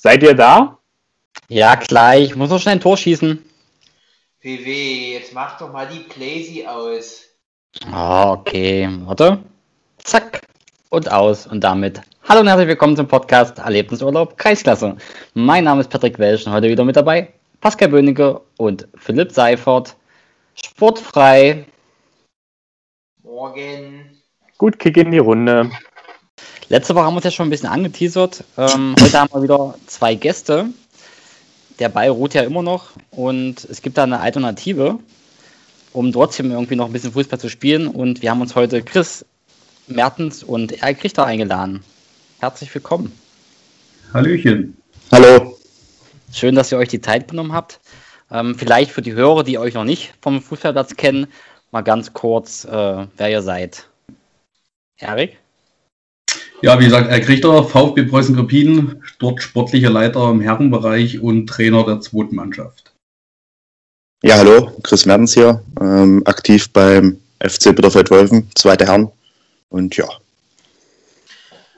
Seid ihr da? Ja, gleich. Ich muss noch schnell ein Tor schießen. PW, jetzt mach doch mal die Playsy aus. Ah, okay. Warte. Zack. Und aus. Und damit hallo und herzlich willkommen zum Podcast Erlebnisurlaub Kreisklasse. Mein Name ist Patrick Welsch und heute wieder mit dabei Pascal Böhnecke und Philipp Seifert. Sportfrei. Morgen. Gut, Kick in die Runde. Letzte Woche haben wir uns ja schon ein bisschen angeteasert. Ähm, heute haben wir wieder zwei Gäste. Der Ball ruht ja immer noch und es gibt da eine Alternative, um trotzdem irgendwie noch ein bisschen Fußball zu spielen. Und wir haben uns heute Chris Mertens und Erik Richter eingeladen. Herzlich willkommen. Hallöchen. Hallo. Schön, dass ihr euch die Zeit genommen habt. Ähm, vielleicht für die Hörer, die euch noch nicht vom Fußballplatz kennen, mal ganz kurz, äh, wer ihr seid. Erik? Ja, wie gesagt, er kriegt er VfB Preußen Krepin, dort sportlicher Leiter im Herrenbereich und Trainer der zweiten Mannschaft. Ja, hallo, Chris Mertens hier, ähm, aktiv beim FC Bitterfeld-Wolfen, zweite Herren und ja.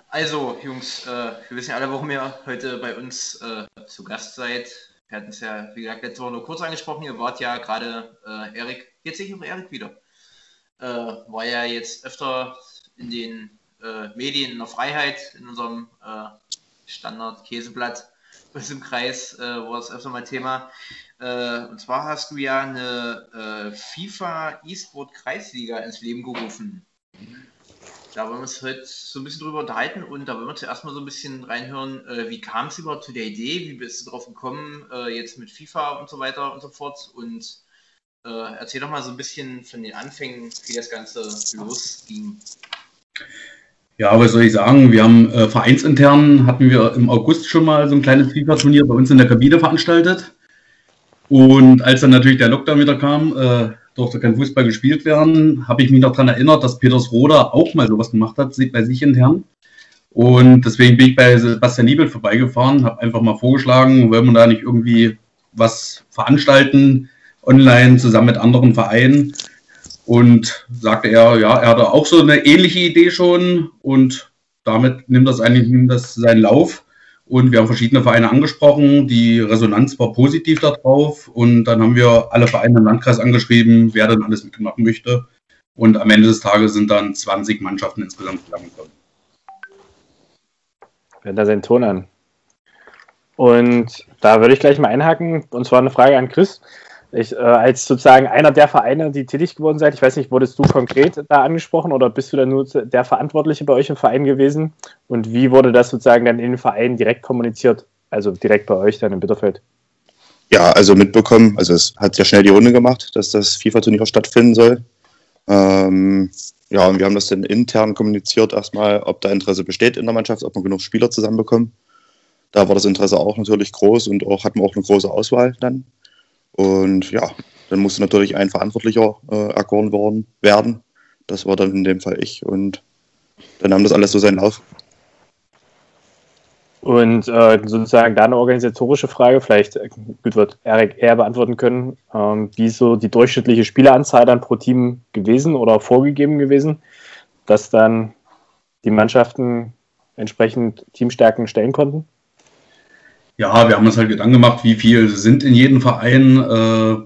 Also, Jungs, äh, wir wissen ja alle, warum ihr heute bei uns äh, zu Gast seid. Wir hatten es ja, wie gesagt, letzte Woche nur kurz angesprochen. Ihr wart ja gerade, äh, Erik, jetzt sehe ich auch Erik wieder, äh, war ja jetzt öfter in den äh, Medien in der Freiheit, in unserem äh, Standard-Käseblatt bei im Kreis, äh, war das öfter mal Thema. Äh, und zwar hast du ja eine äh, FIFA E-Sport Kreisliga ins Leben gerufen. Da wollen wir uns heute so ein bisschen drüber unterhalten und da wollen wir zuerst mal so ein bisschen reinhören, äh, wie kam es überhaupt zu der Idee, wie bist du drauf gekommen, äh, jetzt mit FIFA und so weiter und so fort und äh, erzähl doch mal so ein bisschen von den Anfängen, wie das Ganze losging. Ja, was soll ich sagen? Wir haben äh, vereinsintern, hatten wir im August schon mal so ein kleines FIFA-Turnier bei uns in der Kabine veranstaltet. Und als dann natürlich der Lockdown wieder kam, äh, durfte kein Fußball gespielt werden, habe ich mich noch daran erinnert, dass Peters Roder auch mal sowas gemacht hat bei sich intern. Und deswegen bin ich bei Sebastian Niebel vorbeigefahren, habe einfach mal vorgeschlagen, wollen wir da nicht irgendwie was veranstalten, online zusammen mit anderen Vereinen. Und sagte er, ja, er hatte auch so eine ähnliche Idee schon und damit nimmt das eigentlich nimmt das seinen Lauf. Und wir haben verschiedene Vereine angesprochen. Die Resonanz war positiv darauf. Und dann haben wir alle Vereine im Landkreis angeschrieben, wer dann alles mitmachen möchte. Und am Ende des Tages sind dann 20 Mannschaften insgesamt zusammengekommen. Hört da seinen Ton an. Und da würde ich gleich mal einhaken. Und zwar eine Frage an Chris. Ich, äh, als sozusagen einer der Vereine, die tätig geworden seid, ich weiß nicht, wurdest du konkret da angesprochen oder bist du dann nur der Verantwortliche bei euch im Verein gewesen? Und wie wurde das sozusagen dann in den Verein direkt kommuniziert? Also direkt bei euch dann in Bitterfeld? Ja, also mitbekommen, also es hat sehr schnell die Runde gemacht, dass das FIFA-Turnier stattfinden soll. Ähm, ja, und wir haben das dann intern kommuniziert erstmal, ob da Interesse besteht in der Mannschaft, ob wir genug Spieler zusammenbekommen. Da war das Interesse auch natürlich groß und auch hatten wir auch eine große Auswahl dann. Und ja, dann musste natürlich ein Verantwortlicher äh, erkoren worden, werden. Das war dann in dem Fall ich. Und dann nahm das alles so seinen Lauf. Und äh, sozusagen da eine organisatorische Frage, vielleicht äh, gut, wird Erik eher beantworten können. Ähm, wie so die durchschnittliche Spieleranzahl dann pro Team gewesen oder vorgegeben gewesen, dass dann die Mannschaften entsprechend Teamstärken stellen konnten? Ja, wir haben uns halt Gedanken gemacht, wie viel sind in jedem Verein äh,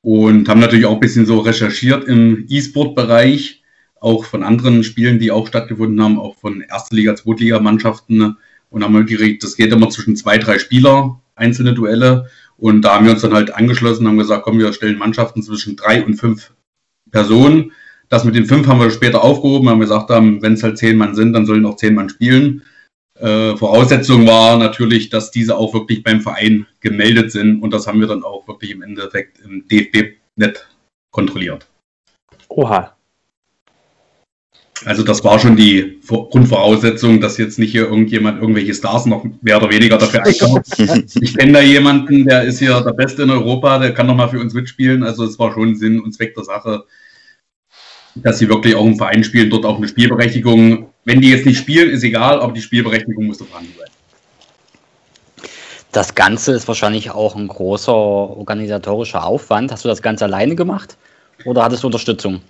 und haben natürlich auch ein bisschen so recherchiert im E-Sport-Bereich, auch von anderen Spielen, die auch stattgefunden haben, auch von Erste Liga, Zweitliga-Mannschaften und haben halt geredet, das geht immer zwischen zwei, drei Spieler, einzelne Duelle und da haben wir uns dann halt angeschlossen, haben gesagt, komm, wir stellen Mannschaften zwischen drei und fünf Personen. Das mit den fünf haben wir später aufgehoben, haben gesagt, wenn es halt zehn Mann sind, dann sollen auch zehn Mann spielen. Äh, Voraussetzung war natürlich, dass diese auch wirklich beim Verein gemeldet sind und das haben wir dann auch wirklich im Endeffekt im DFB-Net kontrolliert. Oha. Also das war schon die Grundvoraussetzung, dass jetzt nicht hier irgendjemand irgendwelche Stars noch mehr oder weniger dafür einkauft. ich kenne da jemanden, der ist hier der Beste in Europa, der kann noch mal für uns mitspielen. Also es war schon Sinn und Zweck der Sache, dass sie wirklich auch im Verein spielen, dort auch eine Spielberechtigung wenn die jetzt nicht spielen, ist egal, aber die Spielberechtigung muss da vorhanden sein. Das Ganze ist wahrscheinlich auch ein großer organisatorischer Aufwand. Hast du das Ganze alleine gemacht oder hattest du Unterstützung?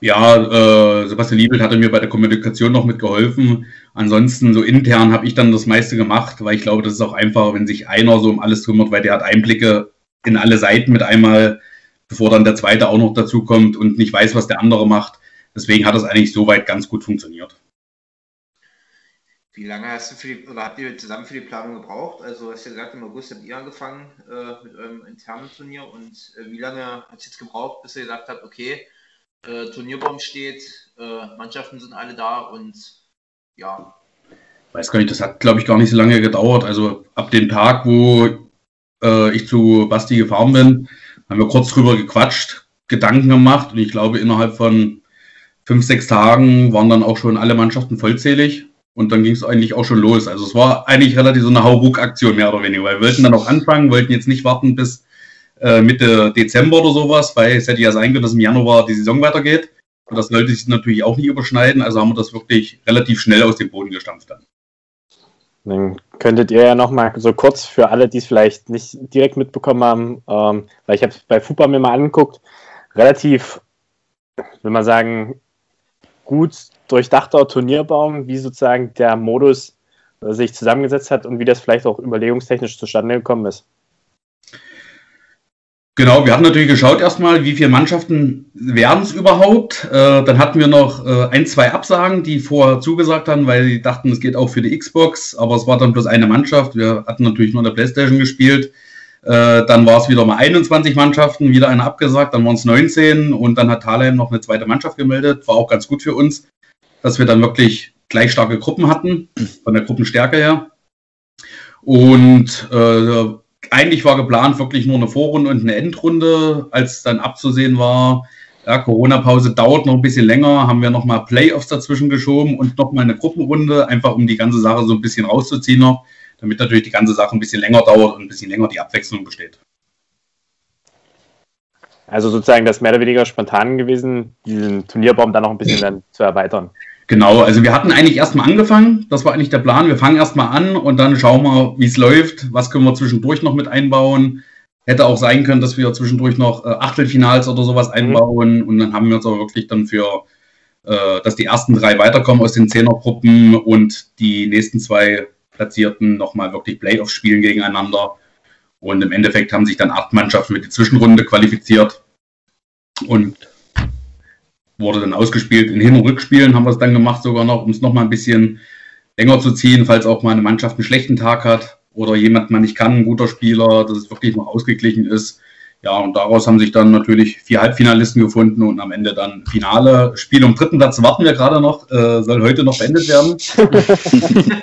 Ja, äh, Sebastian Liebelt hatte mir bei der Kommunikation noch mitgeholfen. Ansonsten so intern habe ich dann das meiste gemacht, weil ich glaube, das ist auch einfacher, wenn sich einer so um alles kümmert, weil der hat Einblicke in alle Seiten mit einmal, bevor dann der zweite auch noch dazu kommt und nicht weiß, was der andere macht. Deswegen hat das eigentlich soweit ganz gut funktioniert. Wie lange hast du für die, oder habt ihr zusammen für die Planung gebraucht? Also hast du ja gesagt, im August habt ihr angefangen äh, mit eurem internen Turnier und äh, wie lange hat es jetzt gebraucht, bis ihr gesagt habt, okay, äh, Turnierbaum steht, äh, Mannschaften sind alle da und ja. Weiß gar nicht, das hat glaube ich gar nicht so lange gedauert. Also ab dem Tag, wo äh, ich zu Basti gefahren bin, haben wir kurz drüber gequatscht, Gedanken gemacht und ich glaube innerhalb von fünf, sechs Tagen waren dann auch schon alle Mannschaften vollzählig. Und dann ging es eigentlich auch schon los. Also es war eigentlich relativ so eine Hauruck-Aktion mehr oder weniger, weil wir wollten dann auch anfangen, wollten jetzt nicht warten bis äh, Mitte Dezember oder sowas, weil es hätte ja sein können, dass im Januar die Saison weitergeht. Und das sollte sich natürlich auch nicht überschneiden. Also haben wir das wirklich relativ schnell aus dem Boden gestampft dann. Dann könntet ihr ja nochmal so kurz für alle, die es vielleicht nicht direkt mitbekommen haben, ähm, weil ich habe es bei FUPA mir mal angeguckt, relativ, will man sagen, gut durchdachter Turnierbaum, wie sozusagen der Modus äh, sich zusammengesetzt hat und wie das vielleicht auch überlegungstechnisch zustande gekommen ist. Genau, wir hatten natürlich geschaut erstmal, wie viele Mannschaften werden es überhaupt. Äh, dann hatten wir noch äh, ein, zwei Absagen, die vorher zugesagt haben, weil die dachten, es geht auch für die Xbox, aber es war dann bloß eine Mannschaft. Wir hatten natürlich nur der Playstation gespielt. Äh, dann war es wieder mal 21 Mannschaften, wieder eine abgesagt, dann waren es 19 und dann hat Thalheim noch eine zweite Mannschaft gemeldet. War auch ganz gut für uns dass wir dann wirklich gleich starke Gruppen hatten, von der Gruppenstärke her. Und äh, eigentlich war geplant wirklich nur eine Vorrunde und eine Endrunde. Als dann abzusehen war, ja, Corona-Pause dauert noch ein bisschen länger, haben wir nochmal Playoffs dazwischen geschoben und nochmal eine Gruppenrunde, einfach um die ganze Sache so ein bisschen rauszuziehen noch, damit natürlich die ganze Sache ein bisschen länger dauert und ein bisschen länger die Abwechslung besteht. Also sozusagen das mehr oder weniger spontan gewesen, diesen Turnierbaum dann noch ein bisschen dann zu erweitern. Genau, also wir hatten eigentlich erstmal angefangen, das war eigentlich der Plan. Wir fangen erstmal an und dann schauen wir, wie es läuft, was können wir zwischendurch noch mit einbauen. Hätte auch sein können, dass wir zwischendurch noch äh, Achtelfinals oder sowas mhm. einbauen mhm. und dann haben wir uns aber wirklich dann für, äh, dass die ersten drei weiterkommen aus den Zehnergruppen und die nächsten zwei Platzierten nochmal wirklich Playoffs spielen gegeneinander. Und im Endeffekt haben sich dann acht Mannschaften mit die Zwischenrunde qualifiziert. Und wurde dann ausgespielt. In Hin- und Rückspielen haben wir es dann gemacht, sogar noch, um es nochmal ein bisschen länger zu ziehen, falls auch mal eine Mannschaft einen schlechten Tag hat oder jemand man nicht kann, ein guter Spieler, dass es wirklich noch ausgeglichen ist. Ja, und daraus haben sich dann natürlich vier Halbfinalisten gefunden und am Ende dann Finale. Spiel um dritten Platz warten wir gerade noch, äh, soll heute noch beendet werden.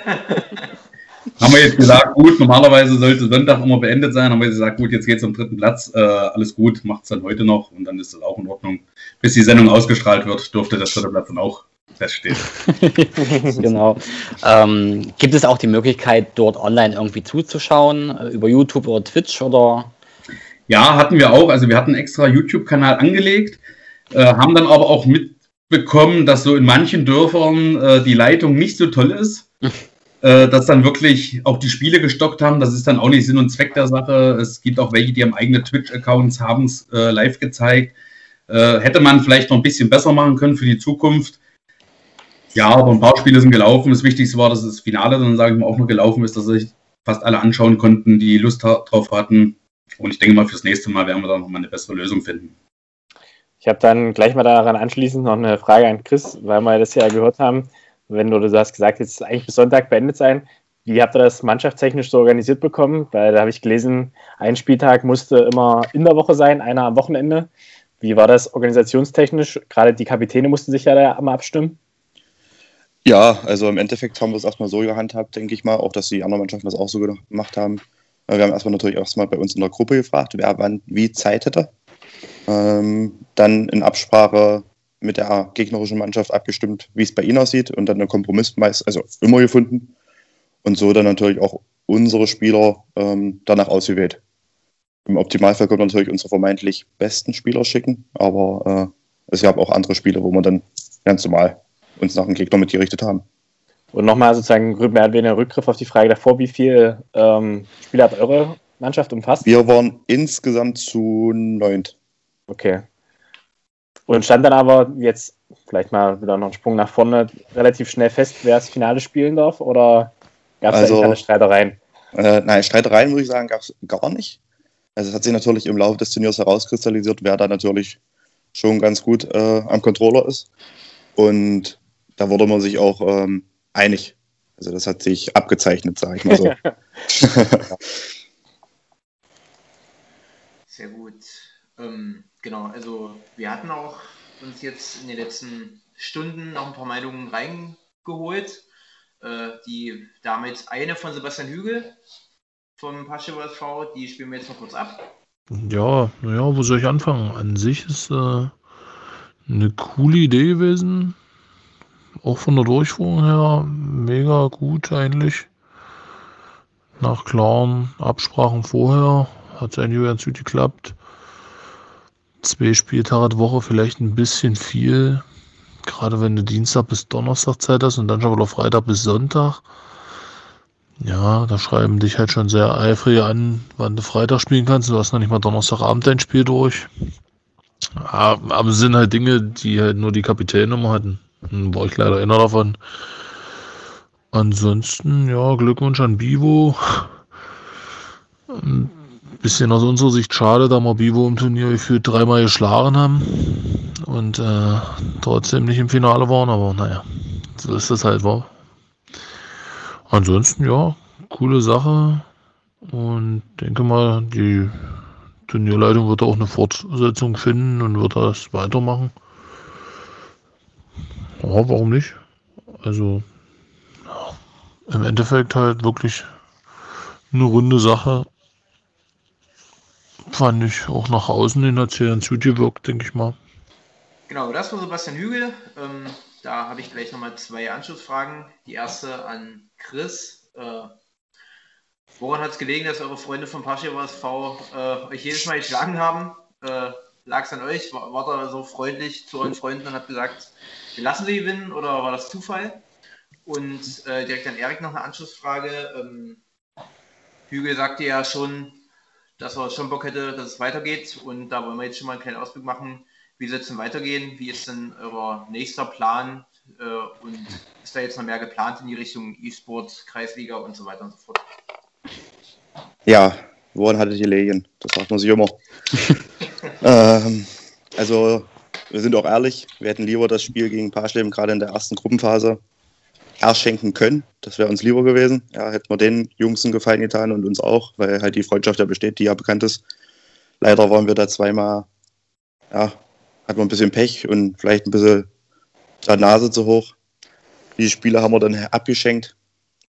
haben wir jetzt gesagt, gut, normalerweise sollte Sonntag immer beendet sein, haben wir gesagt, gut, jetzt geht es um dritten Platz, äh, alles gut, macht es dann heute noch und dann ist das auch in Ordnung. Bis die Sendung ausgestrahlt wird, dürfte der dritte Platz dann auch feststehen. genau. Ähm, gibt es auch die Möglichkeit, dort online irgendwie zuzuschauen, äh, über YouTube oder Twitch oder? Ja, hatten wir auch. Also wir hatten einen extra YouTube-Kanal angelegt, äh, haben dann aber auch mitbekommen, dass so in manchen Dörfern äh, die Leitung nicht so toll ist. äh, dass dann wirklich auch die Spiele gestockt haben. Das ist dann auch nicht Sinn und Zweck der Sache. Es gibt auch welche, die haben eigene Twitch-Accounts, haben es äh, live gezeigt. Äh, hätte man vielleicht noch ein bisschen besser machen können für die Zukunft. Ja, aber ein paar Spiele sind gelaufen. Das Wichtigste war, dass das Finale dann, sage ich mal, auch noch gelaufen ist, dass sich fast alle anschauen konnten, die Lust drauf hatten. Und ich denke mal, fürs nächste Mal werden wir da nochmal eine bessere Lösung finden. Ich habe dann gleich mal daran anschließend noch eine Frage an Chris, weil wir das ja gehört haben wenn du, hast gesagt, jetzt eigentlich bis Sonntag beendet sein. Wie habt ihr das mannschaftstechnisch so organisiert bekommen? Weil da habe ich gelesen, ein Spieltag musste immer in der Woche sein, einer am Wochenende. Wie war das organisationstechnisch? Gerade die Kapitäne mussten sich ja da immer abstimmen. Ja, also im Endeffekt haben wir es erstmal so gehandhabt, denke ich mal, auch dass die anderen Mannschaften das auch so gemacht haben. Wir haben erstmal natürlich erstmal bei uns in der Gruppe gefragt, wer wann wie Zeit hätte. Ähm, dann in Absprache mit der gegnerischen Mannschaft abgestimmt, wie es bei ihnen aussieht und dann einen Kompromiss meist, also immer gefunden und so dann natürlich auch unsere Spieler ähm, danach ausgewählt. Im Optimalfall können wir natürlich unsere vermeintlich besten Spieler schicken, aber äh, es gab auch andere Spiele, wo wir dann ganz normal uns nach dem Gegner mitgerichtet haben. Und nochmal sozusagen mehr oder weniger Rückgriff auf die Frage davor, wie viele ähm, Spieler hat eure Mannschaft umfasst? Wir waren insgesamt zu neunt. Okay. Und stand dann aber jetzt vielleicht mal wieder noch einen Sprung nach vorne relativ schnell fest, wer das Finale spielen darf? Oder gab es Also- da keine Streitereien? Äh, nein, Streitereien muss ich sagen, gab es gar nicht. Also es hat sich natürlich im Laufe des Turniers herauskristallisiert, wer da natürlich schon ganz gut äh, am Controller ist. Und da wurde man sich auch ähm, einig. Also das hat sich abgezeichnet, sage ich mal so. Sehr gut. Ähm, genau, also wir hatten auch uns jetzt in den letzten Stunden noch ein paar Meinungen reingeholt. Äh, die damit eine von Sebastian Hügel vom Paschewa SV, die spielen wir jetzt noch kurz ab. Ja, naja, wo soll ich anfangen? An sich ist äh, eine coole Idee gewesen. Auch von der Durchführung her mega gut eigentlich. Nach klaren Absprachen vorher hat es eigentlich ganz gut geklappt. Zwei Spieltage Woche vielleicht ein bisschen viel. Gerade wenn du Dienstag bis Donnerstag Zeit hast und dann schon wieder Freitag bis Sonntag. Ja, da schreiben dich halt schon sehr eifrig an, wann du Freitag spielen kannst. Du hast noch nicht mal Donnerstagabend dein Spiel durch. Ja, aber es sind halt Dinge, die halt nur die Kapitäne immer hatten. Dann war ich leider einer davon. Ansonsten, ja, Glückwunsch an Bivo. Bisschen aus unserer Sicht schade, da wir Bivo im Turnier gefühlt dreimal geschlagen haben und äh, trotzdem nicht im Finale waren, aber naja, so ist das halt, war. Ansonsten, ja, coole Sache. Und denke mal, die Turnierleitung wird auch eine Fortsetzung finden und wird das weitermachen. Ja, warum nicht? Also, ja, im Endeffekt halt wirklich eine runde Sache. Fand ich auch nach außen hin hat sie ganz gut gewirkt, denke ich mal. Genau, das war Sebastian Hügel. Ähm, da habe ich gleich nochmal zwei Anschlussfragen. Die erste an Chris. Äh, woran hat es gelegen, dass eure Freunde vom Paschewa SV äh, euch jedes Mal geschlagen haben? Äh, Lag es an euch? War, wart ihr so freundlich zu euren Freunden und habt gesagt, wir lassen sie gewinnen oder war das Zufall? Und äh, direkt an Erik noch eine Anschlussfrage. Ähm, Hügel sagte ja schon, dass er schon Bock hätte, dass es weitergeht. Und da wollen wir jetzt schon mal einen kleinen Ausblick machen. Wie soll es denn weitergehen? Wie ist denn euer nächster Plan? Äh, und ist da jetzt noch mehr geplant in die Richtung E-Sport, Kreisliga und so weiter und so fort? Ja, woran hattet ihr Legien? Das sagt man sich immer. ähm, also, wir sind auch ehrlich, wir hätten lieber das Spiel gegen Paschleben gerade in der ersten Gruppenphase erschenken können. Das wäre uns lieber gewesen. Ja, hätten wir den Jungs einen Gefallen getan und uns auch, weil halt die Freundschaft ja besteht, die ja bekannt ist. Leider waren wir da zweimal, ja, hatten wir ein bisschen Pech und vielleicht ein bisschen der Nase zu hoch. Die Spiele haben wir dann abgeschenkt.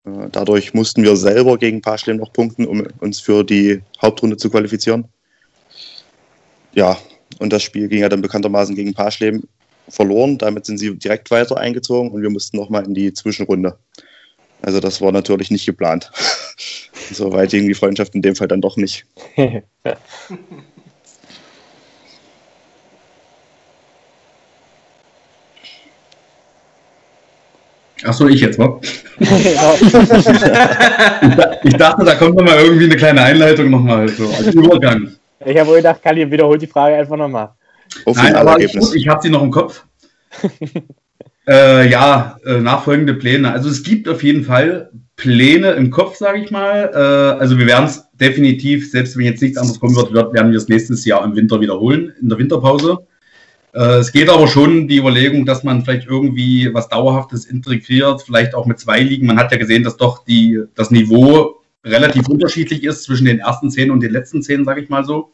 Äh, Dadurch mussten wir selber gegen Paschlem noch punkten, um uns für die Hauptrunde zu qualifizieren. Ja, und das Spiel ging ja dann bekanntermaßen gegen Paschlem verloren. Damit sind sie direkt weiter eingezogen und wir mussten nochmal in die Zwischenrunde. Also das war natürlich nicht geplant. so weit ging die Freundschaft in dem Fall dann doch nicht. Achso, ich jetzt, wa? Ich dachte, da kommt nochmal irgendwie eine kleine Einleitung nochmal, so als Übergang. Ich habe wohl gedacht, Kali wiederholt die Frage einfach nochmal. Nein, aber ich, ich habe sie noch im Kopf. äh, ja, äh, nachfolgende Pläne. Also es gibt auf jeden Fall Pläne im Kopf, sage ich mal. Äh, also wir werden es definitiv, selbst wenn jetzt nichts anderes kommen wird, wird werden wir es nächstes Jahr im Winter wiederholen, in der Winterpause. Äh, es geht aber schon die Überlegung, dass man vielleicht irgendwie was Dauerhaftes integriert, vielleicht auch mit zwei Ligen. Man hat ja gesehen, dass doch die, das Niveau relativ unterschiedlich ist zwischen den ersten zehn und den letzten zehn, sage ich mal so.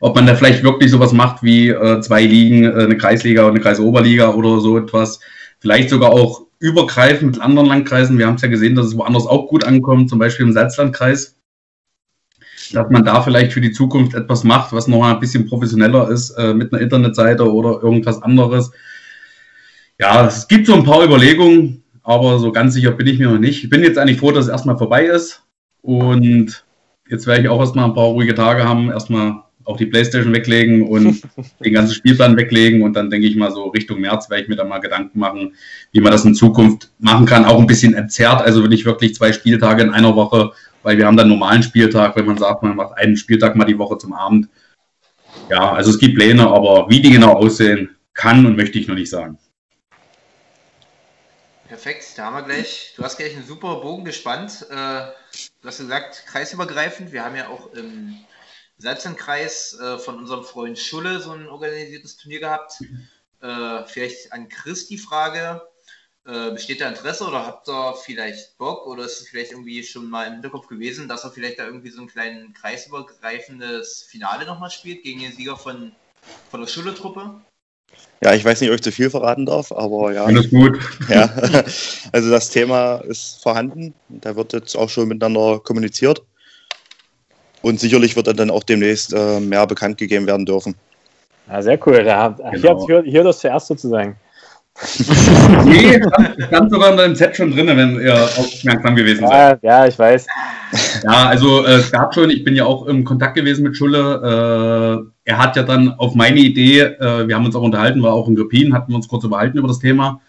Ob man da vielleicht wirklich sowas macht wie äh, zwei Ligen, äh, eine Kreisliga und eine Kreisoberliga oder so etwas. Vielleicht sogar auch übergreifend mit anderen Landkreisen. Wir haben es ja gesehen, dass es woanders auch gut ankommt, zum Beispiel im Salzlandkreis. Dass man da vielleicht für die Zukunft etwas macht, was noch ein bisschen professioneller ist, äh, mit einer Internetseite oder irgendwas anderes. Ja, es gibt so ein paar Überlegungen, aber so ganz sicher bin ich mir noch nicht. Ich bin jetzt eigentlich froh, dass es erstmal vorbei ist. Und jetzt werde ich auch erstmal ein paar ruhige Tage haben, erstmal auch die Playstation weglegen und den ganzen Spielplan weglegen und dann denke ich mal so Richtung März werde ich mir da mal Gedanken machen, wie man das in Zukunft machen kann. Auch ein bisschen entzerrt, also nicht wirklich zwei Spieltage in einer Woche, weil wir haben dann einen normalen Spieltag, wenn man sagt, man macht einen Spieltag mal die Woche zum Abend. ja, also es gibt Pläne, aber wie die genau aussehen, kann und möchte ich noch nicht sagen. Perfekt, da haben wir gleich, du hast gleich einen super Bogen gespannt. Äh, du hast gesagt, kreisübergreifend. Wir haben ja auch im Salzenkreis äh, von unserem Freund Schulle so ein organisiertes Turnier gehabt. Äh, vielleicht an Chris die Frage, äh, besteht da Interesse oder habt ihr vielleicht Bock oder ist es vielleicht irgendwie schon mal im Hinterkopf gewesen, dass er vielleicht da irgendwie so ein kleines kreisübergreifendes Finale nochmal spielt gegen den Sieger von, von der Schulle-Truppe? Ja, ich weiß nicht, ob ich zu viel verraten darf, aber ja. Alles gut. Ja, also das Thema ist vorhanden. Da wird jetzt auch schon miteinander kommuniziert. Und sicherlich wird dann auch demnächst äh, mehr bekannt gegeben werden dürfen. Ja, sehr cool. Da, genau. hier, hier das zuerst sozusagen. nee, stand sogar in deinem Set schon drin, wenn ihr aufmerksam gewesen seid. Ja, ja, ich weiß. Ja, also äh, es gab schon, ich bin ja auch im Kontakt gewesen mit Schulle. Äh, er hat ja dann auf meine Idee, äh, wir haben uns auch unterhalten, war auch in Gripin, hatten wir uns kurz unterhalten über das Thema.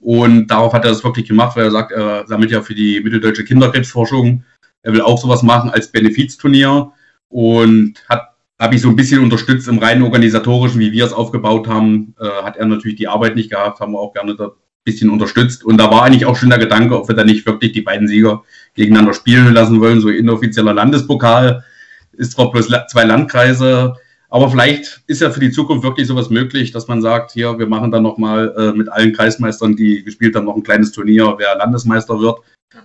Und darauf hat er das wirklich gemacht, weil er sagt, er sammelt ja für die mitteldeutsche Kinderkrebsforschung. Er will auch sowas machen als Benefizturnier und hat habe ich so ein bisschen unterstützt im reinen organisatorischen, wie wir es aufgebaut haben. Äh, hat er natürlich die Arbeit nicht gehabt, haben wir auch gerne da ein bisschen unterstützt. Und da war eigentlich auch schon der Gedanke, ob wir da nicht wirklich die beiden Sieger gegeneinander spielen lassen wollen. So inoffizieller Landespokal ist zwar bloß zwei Landkreise, aber vielleicht ist ja für die Zukunft wirklich sowas möglich, dass man sagt, hier, wir machen dann nochmal äh, mit allen Kreismeistern, die gespielt haben, noch ein kleines Turnier, wer Landesmeister wird.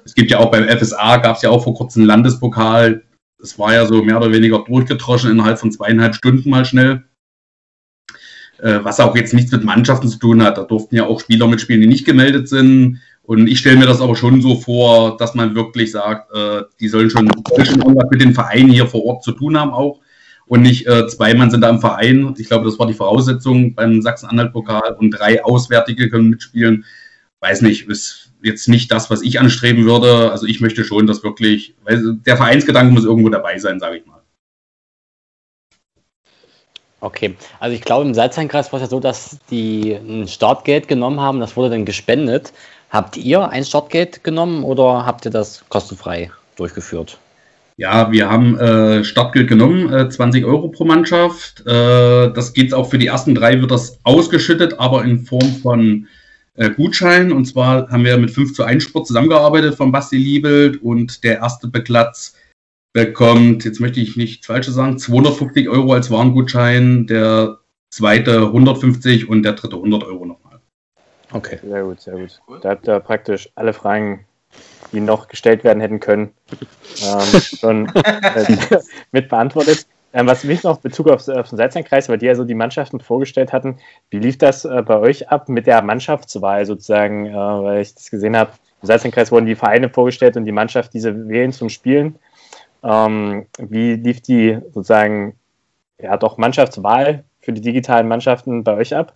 Es gibt ja auch beim FSA, gab es ja auch vor kurzem einen Landespokal, es war ja so mehr oder weniger durchgedroschen innerhalb von zweieinhalb Stunden mal schnell. Äh, was auch jetzt nichts mit Mannschaften zu tun hat. Da durften ja auch Spieler mitspielen, die nicht gemeldet sind. Und ich stelle mir das aber schon so vor, dass man wirklich sagt, äh, die sollen schon, mit den Vereinen hier vor Ort zu tun haben auch. Und nicht äh, zwei Mann sind da im Verein. Ich glaube, das war die Voraussetzung beim Sachsen-Anhalt-Pokal und drei Auswärtige können mitspielen. Weiß nicht, ist jetzt nicht das, was ich anstreben würde. Also ich möchte schon, dass wirklich, weil der Vereinsgedanke muss irgendwo dabei sein, sage ich mal. Okay, also ich glaube, im Salzheinkreis war es ja so, dass die ein Startgeld genommen haben, das wurde dann gespendet. Habt ihr ein Startgeld genommen oder habt ihr das kostenfrei durchgeführt? Ja, wir haben äh, Startgeld genommen, äh, 20 Euro pro Mannschaft. Äh, das geht auch für die ersten drei, wird das ausgeschüttet, aber in Form von Gutschein. Und zwar haben wir mit 5 zu 1 Sport zusammengearbeitet von Basti Liebelt und der erste Beklatz bekommt, jetzt möchte ich nicht falsches sagen, 250 Euro als Warengutschein, der zweite 150 und der dritte 100 Euro nochmal. Okay. Sehr gut, sehr gut. Da habt ihr praktisch alle Fragen, die noch gestellt werden hätten können, ähm, schon äh, mit beantwortet. Ähm, was mich noch Bezug auf, auf den Salzlandkreis, weil die ja so die Mannschaften vorgestellt hatten, wie lief das äh, bei euch ab mit der Mannschaftswahl sozusagen, äh, weil ich das gesehen habe, im Salzlandkreis wurden die Vereine vorgestellt und die Mannschaft diese wählen zum Spielen. Ähm, wie lief die sozusagen, ja doch Mannschaftswahl für die digitalen Mannschaften bei euch ab?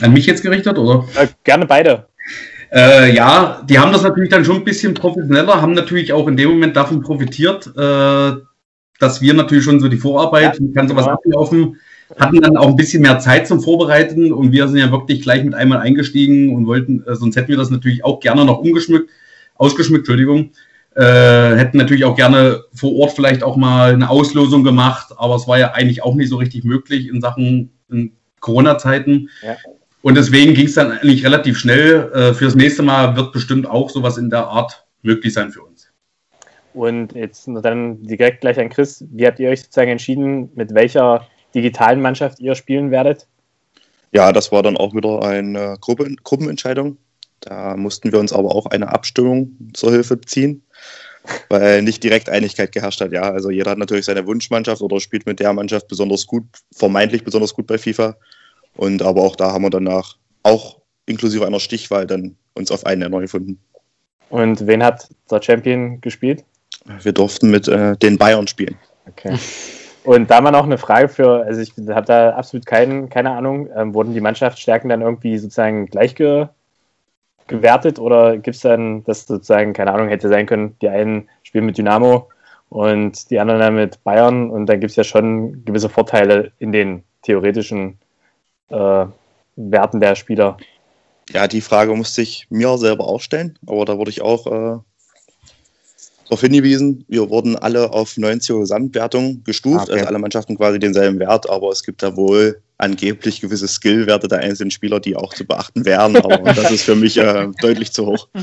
An mich jetzt gerichtet, oder? Äh, gerne beide. Äh, ja, die haben das natürlich dann schon ein bisschen professioneller, haben natürlich auch in dem Moment davon profitiert, äh, dass wir natürlich schon so die Vorarbeit, ja, kann sowas ja. ablaufen, hatten dann auch ein bisschen mehr Zeit zum Vorbereiten und wir sind ja wirklich gleich mit einmal eingestiegen und wollten, äh, sonst hätten wir das natürlich auch gerne noch umgeschmückt, ausgeschmückt, Entschuldigung. Äh, hätten natürlich auch gerne vor Ort vielleicht auch mal eine Auslosung gemacht, aber es war ja eigentlich auch nicht so richtig möglich in Sachen Corona-Zeiten. Ja. Und deswegen ging es dann eigentlich relativ schnell. Äh, fürs nächste Mal wird bestimmt auch sowas in der Art möglich sein für uns. Und jetzt dann direkt gleich an Chris. Wie habt ihr euch sozusagen entschieden, mit welcher digitalen Mannschaft ihr spielen werdet? Ja, das war dann auch wieder eine Gruppe, Gruppenentscheidung. Da mussten wir uns aber auch eine Abstimmung zur Hilfe ziehen, weil nicht direkt Einigkeit geherrscht hat. Ja, also jeder hat natürlich seine Wunschmannschaft oder spielt mit der Mannschaft besonders gut, vermeintlich besonders gut bei FIFA. Und aber auch da haben wir danach, auch inklusive einer Stichwahl, dann uns auf einen Nenner gefunden. Und wen hat der Champion gespielt? Wir durften mit äh, den Bayern spielen. Okay. Und da mal noch eine Frage für, also ich habe da absolut kein, keine Ahnung, ähm, wurden die Mannschaftsstärken dann irgendwie sozusagen gleich ge, gewertet oder gibt es dann, das sozusagen, keine Ahnung, hätte sein können, die einen spielen mit Dynamo und die anderen dann mit Bayern und dann gibt es ja schon gewisse Vorteile in den theoretischen äh, Werten der Spieler? Ja, die Frage musste ich mir selber auch stellen, aber da wurde ich auch äh, darauf hingewiesen, wir wurden alle auf 90er Gesamtwertung gestuft, Okay. also alle Mannschaften quasi denselben Wert, aber es gibt da wohl angeblich gewisse Skillwerte der einzelnen Spieler, die auch zu beachten wären, aber das ist für mich äh, deutlich zu hoch.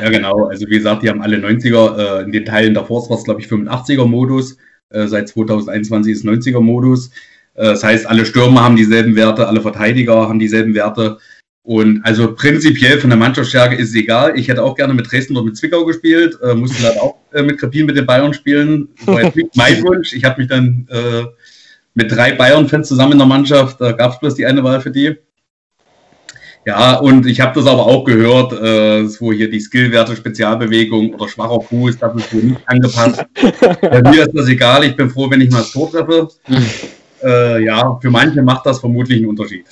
Ja, genau. Also wie gesagt, die haben alle 90er. Äh, in den Teilen davor war es, glaube ich, 85er-Modus. Äh, seit 2021 ist 90er-Modus. Äh, das heißt, alle Stürmer haben dieselben Werte, alle Verteidiger haben dieselben Werte. Und also prinzipiell von der Mannschaftsstärke ist es egal. Ich hätte auch gerne mit Dresden oder mit Zwickau gespielt, äh, musste leider auch äh, mit Krepin mit den Bayern spielen. Das war jetzt nicht mein Wunsch. Ich habe mich dann äh, mit drei Bayern-Fans zusammen in der Mannschaft, da gab es bloß die eine Wahl für die. Ja, und ich habe das aber auch gehört, äh, wo hier die Skillwerte, Spezialbewegung oder schwacher Fuß, das ist wohl nicht angepasst. Bei mir ist das egal, ich bin froh, wenn ich mal das Tor treffe. Äh, ja, für manche macht das vermutlich einen Unterschied.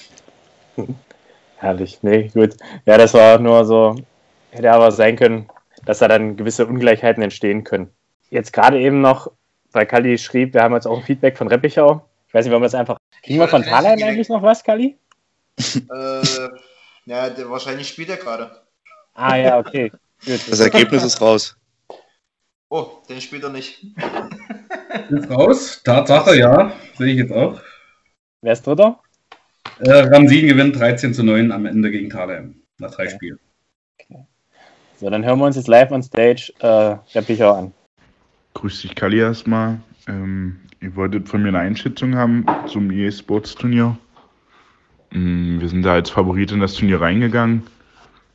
Herrlich, nee, gut. Ja, das war nur so, hätte aber sein können, dass da dann gewisse Ungleichheiten entstehen können. Jetzt gerade eben noch, weil Kali schrieb, wir haben jetzt auch ein Feedback von Reppichau. Ich weiß nicht, wollen wir es einfach. Kriegen wir von Thalheim eigentlich noch was, Kali? Äh, ja, der, wahrscheinlich spielt er gerade. Ah ja, okay. Gut. Das Ergebnis ist raus. Oh, den spielt er nicht. Ist raus, Tatsache, ja, sehe ich jetzt auch. Wer ist Dritter? Äh, Ramsin gewinnt 13 zu 9 am Ende gegen Thalheim nach drei Okay. Spielen. So, dann hören wir uns jetzt live on stage äh, Reppichau an. Grüß dich, Kali, erstmal. Ähm, ihr wolltet von mir eine Einschätzung haben zum EA Sports Turnier. Mm, Wir sind da als Favorit in das Turnier reingegangen.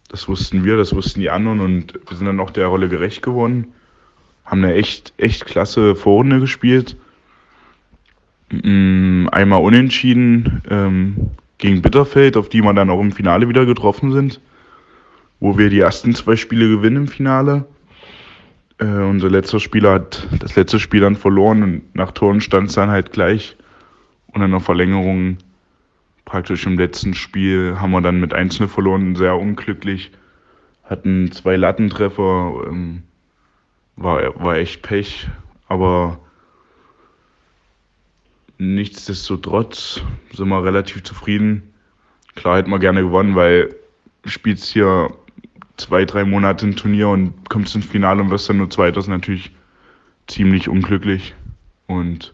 Das wussten wir, das wussten die anderen und wir sind dann auch der Rolle gerecht geworden. Haben eine echt, echt klasse Vorrunde gespielt. Mm, Einmal unentschieden ähm, gegen Bitterfeld, auf die wir dann auch im Finale wieder getroffen sind. Wo wir die ersten zwei Spiele gewinnen im Finale. Äh, unser letzter Spieler hat das letzte Spiel dann verloren und nach Toren stand es dann halt gleich. Und in der Verlängerung, praktisch im letzten Spiel, haben wir dann mit 1 verloren, sehr unglücklich. Hatten zwei Lattentreffer, ähm, war, war echt Pech, aber nichtsdestotrotz sind wir relativ zufrieden. Klar hätten wir gerne gewonnen, weil spielst hier zwei, drei Monate ein Turnier und kommst ins Finale und wirst dann nur Zweiter, ist natürlich ziemlich unglücklich. Und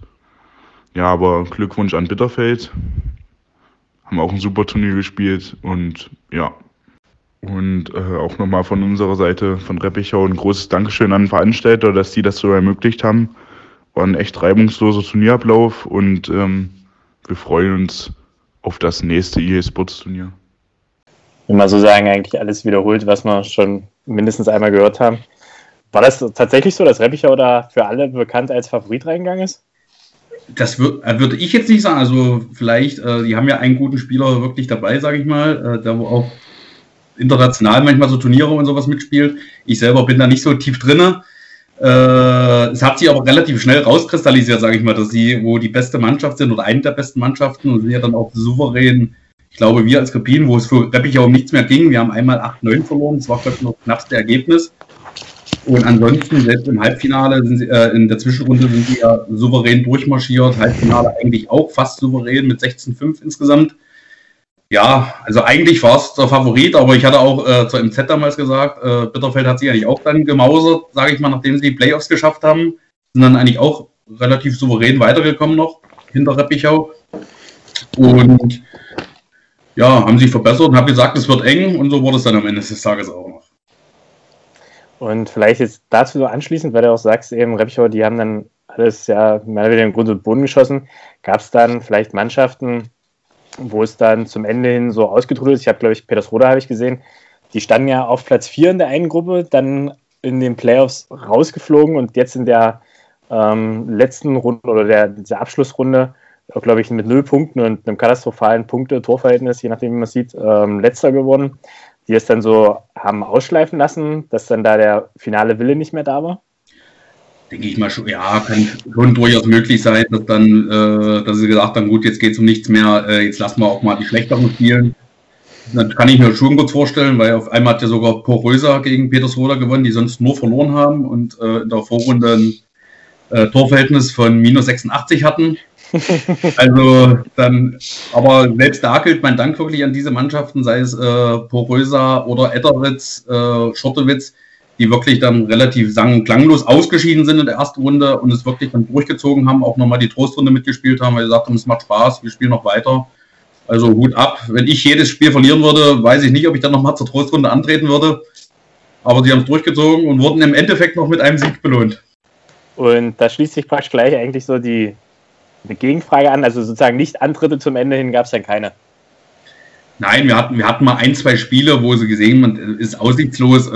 ja, aber Glückwunsch an Bitterfeld. Haben auch ein super Turnier gespielt und ja. Und äh, auch nochmal von unserer Seite, von Reppichau, ein großes Dankeschön an den Veranstalter, dass die das so ermöglicht haben. War ein echt reibungsloser Turnierablauf und ähm, wir freuen uns auf das nächste EA Sports Turnier. Wenn man so sagen, eigentlich alles wiederholt, was wir schon mindestens einmal gehört haben. War das tatsächlich so, dass Reppichau da für alle bekannt als Favorit reingegangen ist? Das äh, würde ich jetzt nicht sagen. Also vielleicht, äh, die haben ja einen guten Spieler wirklich dabei, sage ich mal, äh, der wo auch international manchmal so Turniere und sowas mitspielt. Ich selber bin da nicht so tief drinne. Äh, es hat sich aber relativ schnell rauskristallisiert, sage ich mal, dass sie wo die beste Mannschaft sind oder eine der besten Mannschaften und sind ja dann auch souverän. Ich glaube, wir als Krepin, wo es für Reppichau um nichts mehr ging, wir haben einmal 8-9 verloren. Das war, ich, noch knappste Ergebnis. Und ansonsten, selbst im Halbfinale, sind sie, äh, in der Zwischenrunde sind sie ja souverän durchmarschiert. Halbfinale eigentlich auch fast souverän mit 16-5 insgesamt. Ja, also eigentlich war es der Favorit, aber ich hatte auch äh, zur MZ damals gesagt, äh, Bitterfeld hat sich eigentlich auch dann gemausert, sage ich mal, nachdem sie die Playoffs geschafft haben. Sind dann eigentlich auch relativ souverän weitergekommen noch, hinter Reppichau. Und ja, haben sich verbessert und habe gesagt, es wird eng und so wurde es dann am Ende des Tages auch noch. Und vielleicht jetzt dazu so anschließend, weil du auch sagst, eben Reppichau, die haben dann alles ja mehr oder weniger in Grund und Boden geschossen. Gab es dann vielleicht Mannschaften, wo es dann zum Ende hin so ausgetrudelt ist? Ich habe, glaube ich, Petersroda habe ich gesehen. Die standen ja auf Platz 4 in der einen Gruppe, dann in den Playoffs rausgeflogen und jetzt in der ähm, letzten Runde oder der, der Abschlussrunde, glaube ich, mit null Punkten und einem katastrophalen Punkte-Torverhältnis, je nachdem, wie man sieht, ähm, letzter geworden, die es dann so haben ausschleifen lassen, dass dann da der finale Wille nicht mehr da war? Denke ich mal schon, ja, kann schon durchaus möglich sein, dass dann, äh, dass sie gesagt haben, gut, jetzt geht es um nichts mehr, äh, jetzt lassen wir auch mal die Schlechteren spielen. Das kann ich mir schon gut vorstellen, weil auf einmal hat ja sogar Poröser gegen Petersroda gewonnen, die sonst nur verloren haben und äh, in der Vorrunde ein äh, Torverhältnis von minus 86 hatten. Also dann, aber selbst da gilt mein Dank wirklich an diese Mannschaften, sei es äh, Porösa oder Etterwitz, äh, Schortewitz, die wirklich dann relativ sang- klanglos ausgeschieden sind in der ersten Runde und es wirklich dann durchgezogen haben, auch nochmal die Trostrunde mitgespielt haben, weil sie gesagt haben, es macht Spaß, wir spielen noch weiter. Also Hut ab. Wenn ich jedes Spiel verlieren würde, weiß ich nicht, ob ich dann nochmal zur Trostrunde antreten würde. Aber sie haben es durchgezogen und wurden im Endeffekt noch mit einem Sieg belohnt. Und da schließt sich praktisch gleich eigentlich so die, die Gegenfrage an. Also sozusagen nicht Antritte zum Ende hin gab es dann keine. Nein, wir hatten, wir hatten mal ein, zwei Spiele, wo sie gesehen man ist aussichtslos. Äh,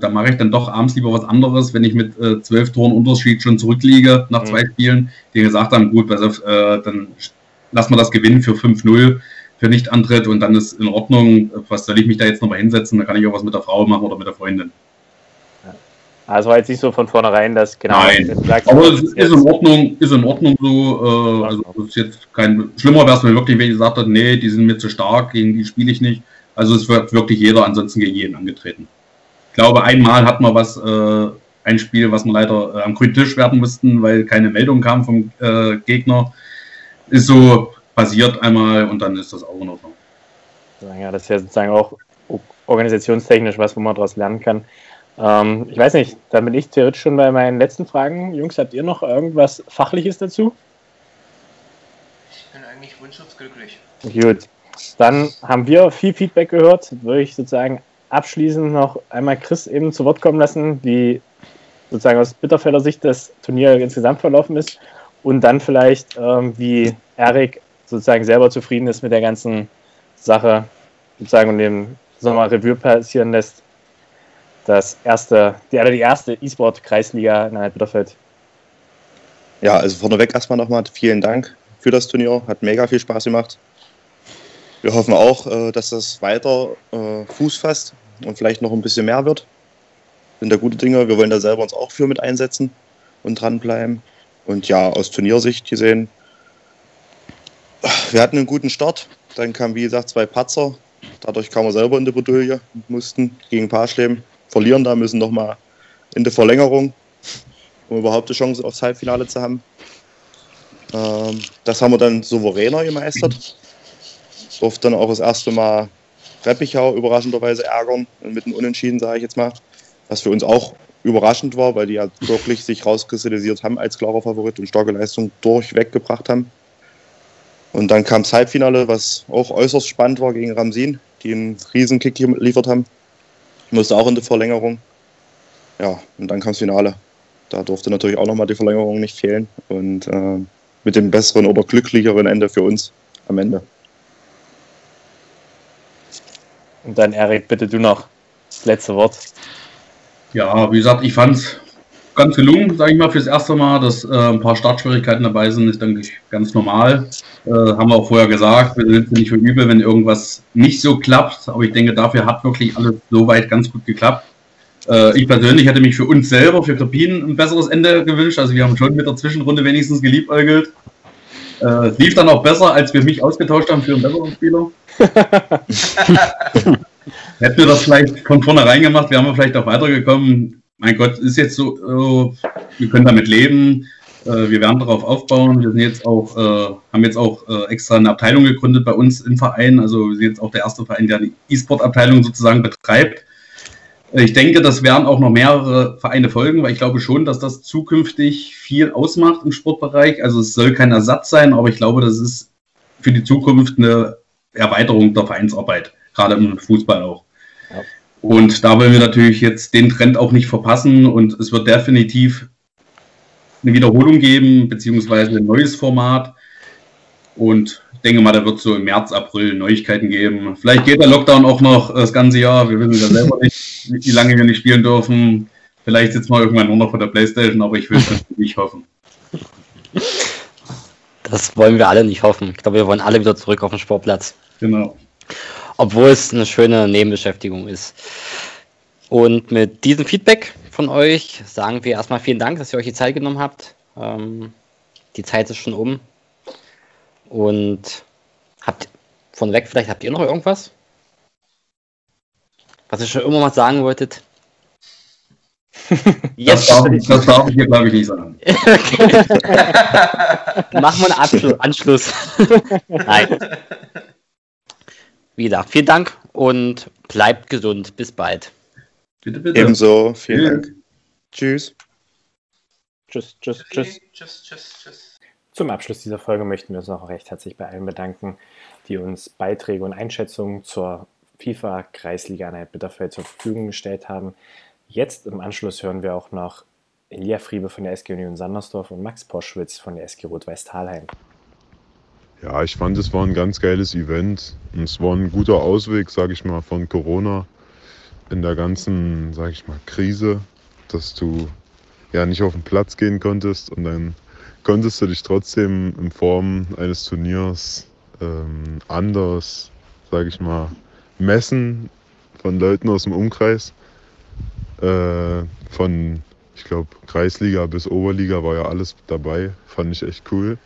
da mache ich dann doch abends lieber was anderes, wenn ich mit äh, zwölf Toren Unterschied schon zurückliege nach Mhm. zwei Spielen, die gesagt haben, gut, auf, äh, dann lassen wir das gewinnen für 5-0 für Nicht-Antritt und dann ist in Ordnung. Was soll ich mich da jetzt nochmal hinsetzen? Da kann ich auch was mit der Frau machen oder mit der Freundin. Also war jetzt nicht so von vornherein, dass genau. Nein. sagst, Aber es ist in Ordnung, ist in Ordnung so. Äh, also es ist jetzt kein schlimmer wäre es mir wirklich, wenn ich gesagt hätte, nee, die sind mir zu stark, gegen die spiele ich nicht. Also es wird wirklich jeder ansonsten gegen jeden angetreten. Ich glaube, einmal hat man was, äh, ein Spiel, was wir leider äh, am grünen Tisch werden mussten, weil keine Meldung kam vom äh, Gegner. Ist so passiert einmal und dann ist das auch in Ordnung. Ja, das ist ja sozusagen auch organisationstechnisch was, wo man daraus lernen kann. Ähm, ich weiß nicht, da bin ich theoretisch schon bei meinen letzten Fragen. Jungs, habt ihr noch irgendwas Fachliches dazu? Ich bin eigentlich wunschlos glücklich. Gut, dann haben wir viel Feedback gehört. Würde ich sozusagen abschließend noch einmal Chris eben zu Wort kommen lassen, wie sozusagen aus Bitterfelder Sicht das Turnier insgesamt verlaufen ist und dann vielleicht, ähm, wie Erik sozusagen selber zufrieden ist mit der ganzen Sache sozusagen und dem Sommer Revue passieren lässt. Das erste, die, die erste E-Sport-Kreisliga in Bitterfeld. Ja, also vorneweg erstmal nochmal vielen Dank für das Turnier. Hat mega viel Spaß gemacht. Wir hoffen auch, äh, dass das weiter äh, Fuß fasst und vielleicht noch ein bisschen mehr wird. Sind da gute Dinge. Wir wollen da selber uns auch für mit einsetzen und dranbleiben. Und ja, aus Turniersicht gesehen, wir hatten einen guten Start. Dann kamen, wie gesagt, zwei Patzer. Dadurch kamen wir selber in die Bredouille und mussten gegen Paarschleben verlieren. Da müssen nochmal in die Verlängerung, um überhaupt die Chance aufs Halbfinale zu haben. Ähm, das haben wir dann souveräner gemeistert. Durfte dann auch das erste Mal Reppichau überraschenderweise ärgern, mit einem Unentschieden, sage ich jetzt mal. Was für uns auch überraschend war, weil die ja wirklich sich rauskristallisiert haben als klarer Favorit und starke Leistung durchweg gebracht haben. Und dann kam das Halbfinale, was auch äußerst spannend war gegen Ramsin, die einen riesen Kick geliefert haben. Musste auch in die Verlängerung. Ja, und dann kam das Finale. Da durfte natürlich auch nochmal die Verlängerung nicht fehlen. Und äh, mit dem besseren oder glücklicheren Ende für uns am Ende. Und dann, Erik, bitte du noch das letzte Wort. Ja, wie gesagt, ich fand es ganz gelungen, sage ich mal, fürs erste Mal, dass äh, ein paar Startschwierigkeiten dabei sind, ist, denke ich, ganz normal. Äh, haben wir auch vorher gesagt, wir sind nicht für übel, wenn irgendwas nicht so klappt, aber ich denke, dafür hat wirklich alles soweit ganz gut geklappt. Äh, ich persönlich hätte mich für uns selber, für Krepin, ein besseres Ende gewünscht. Also wir haben schon mit der Zwischenrunde wenigstens geliebäugelt. Äh, es lief dann auch besser, als wir mich ausgetauscht haben für einen besseren Spieler. Hätten wir das vielleicht von vornherein gemacht, wären wir vielleicht auch weitergekommen. Mein Gott, ist jetzt so, äh, wir können damit leben. Äh, wir werden darauf aufbauen. Wir sind jetzt auch, äh, haben jetzt auch äh, extra eine Abteilung gegründet bei uns im Verein. Also wir sind jetzt auch der erste Verein, der eine E-Sport-Abteilung sozusagen betreibt. Ich denke, das werden auch noch mehrere Vereine folgen, weil ich glaube schon, dass das zukünftig viel ausmacht im Sportbereich. Also es soll kein Ersatz sein, aber ich glaube, das ist für die Zukunft eine Erweiterung der Vereinsarbeit, gerade im Fußball auch. Und da wollen wir natürlich jetzt den Trend auch nicht verpassen und es wird definitiv eine Wiederholung geben, beziehungsweise ein neues Format. Und ich denke mal, da wird so im März, April Neuigkeiten geben. Vielleicht geht der Lockdown auch noch das ganze Jahr. Wir wissen ja selber nicht, wie lange wir nicht spielen dürfen. Vielleicht sitzen wir irgendwann nur noch vor der Playstation, aber ich will es nicht hoffen. Das wollen wir alle nicht hoffen. Ich glaube, wir wollen alle wieder zurück auf den Sportplatz. Genau. Obwohl es eine schöne Nebenbeschäftigung ist. Und mit diesem Feedback von euch sagen wir erstmal vielen Dank, dass ihr euch die Zeit genommen habt. Ähm, die Zeit ist schon um. Und habt von weg, vielleicht habt ihr noch irgendwas? Was ihr schon immer mal sagen wolltet? Das Jetzt darf, das darf ich hier, glaube ich, nicht sagen. machen wir einen Abschluss, Anschluss. Nein. Wie gesagt, vielen Dank und bleibt gesund. Bis bald. Bitte, bitte. Ebenso, vielen Tschüss. Dank. Tschüss. Tschüss, tschüss, tschüss. tschüss, tschüss, tschüss. Zum Abschluss dieser Folge möchten wir uns noch recht herzlich bei allen bedanken, die uns Beiträge und Einschätzungen zur FIFA-Kreisliga Einheit Bitterfeld zur Verfügung gestellt haben. Jetzt im Anschluss hören wir auch noch Elia Friebe von der SG Union Sandersdorf und Max Poschwitz von der SG Rot-Weiß Talheim. Ja, ich fand, es war ein ganz geiles Event. Und es war ein guter Ausweg, sage ich mal, von Corona in der ganzen, sage ich mal, Krise, dass du ja nicht auf den Platz gehen konntest und dann konntest du dich trotzdem in Form eines Turniers ähm, anders, sage ich mal, messen von Leuten aus dem Umkreis. Äh, von, ich glaube, Kreisliga bis Oberliga war ja alles dabei. Fand ich echt cool.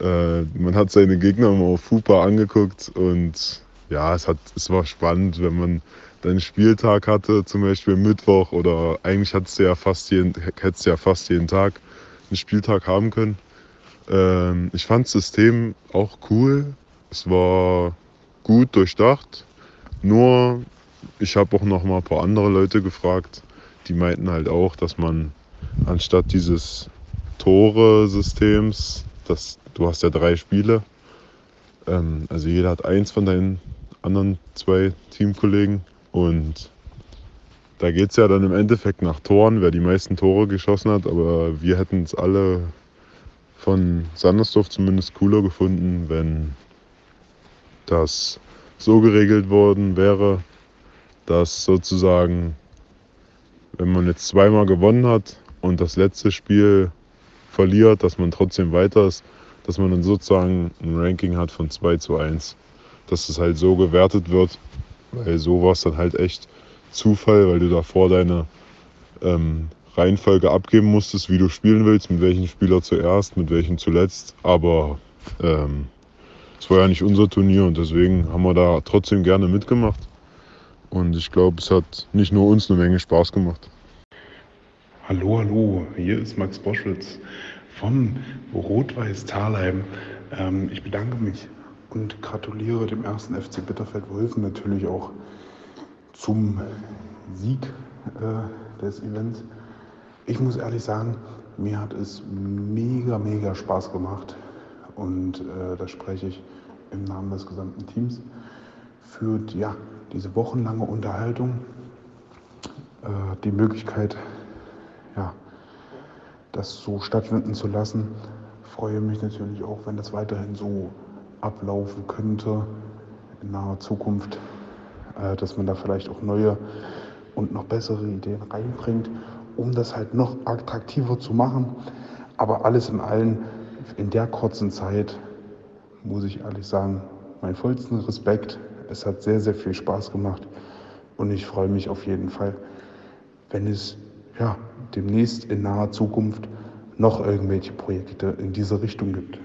Äh, man hat seine Gegner immer auf Fupa angeguckt und ja, es, hat, es war spannend, wenn man dann einen Spieltag hatte, zum Beispiel Mittwoch oder eigentlich hattest du ja fast jeden, hättest ja fast jeden Tag einen Spieltag haben können. Ähm, ich fand das System auch cool. Es war gut durchdacht. Nur, ich habe auch noch mal ein paar andere Leute gefragt, die meinten halt auch, dass man anstatt dieses Tore-Systems, das, du hast ja drei Spiele, ähm, also jeder hat eins von deinen anderen zwei Teamkollegen. Und da geht es ja dann im Endeffekt nach Toren, wer die meisten Tore geschossen hat, aber wir hätten es alle von Sandersdorf zumindest cooler gefunden, wenn das so geregelt worden wäre, dass sozusagen, wenn man jetzt zweimal gewonnen hat und das letzte Spiel verliert, dass man trotzdem weiter ist, dass man dann sozusagen ein Ranking hat von 2 zu 1. Dass es halt so gewertet wird, weil so war es dann halt echt Zufall, weil du davor deine ähm, Reihenfolge abgeben musstest, wie du spielen willst, mit welchem Spieler zuerst, mit welchem zuletzt. Aber ähm, es war ja nicht unser Turnier und deswegen haben wir da trotzdem gerne mitgemacht. Und ich glaube, es hat nicht nur uns eine Menge Spaß gemacht. Hallo, hallo, hier ist Max Boschwitz von Rot-Weiß Thalheim. Ähm, ich bedanke mich und gratuliere dem ersten FC Bitterfeld-Wolfen natürlich auch zum Sieg äh, des Events. Ich muss ehrlich sagen, mir hat es mega, mega Spaß gemacht und äh, da spreche ich im Namen des gesamten Teams für ja, diese wochenlange Unterhaltung, äh, die Möglichkeit, das so stattfinden zu lassen. Freue mich natürlich auch, wenn das weiterhin so ablaufen könnte in naher Zukunft, äh, dass man da vielleicht auch neue und noch bessere Ideen reinbringt, um das halt noch attraktiver zu machen. Aber alles in allem, in der kurzen Zeit, muss ich ehrlich sagen, meinen vollsten Respekt. Es hat sehr, sehr viel Spaß gemacht und ich freue mich auf jeden Fall, wenn es ja, demnächst in naher Zukunft noch irgendwelche Projekte in diese Richtung gibt.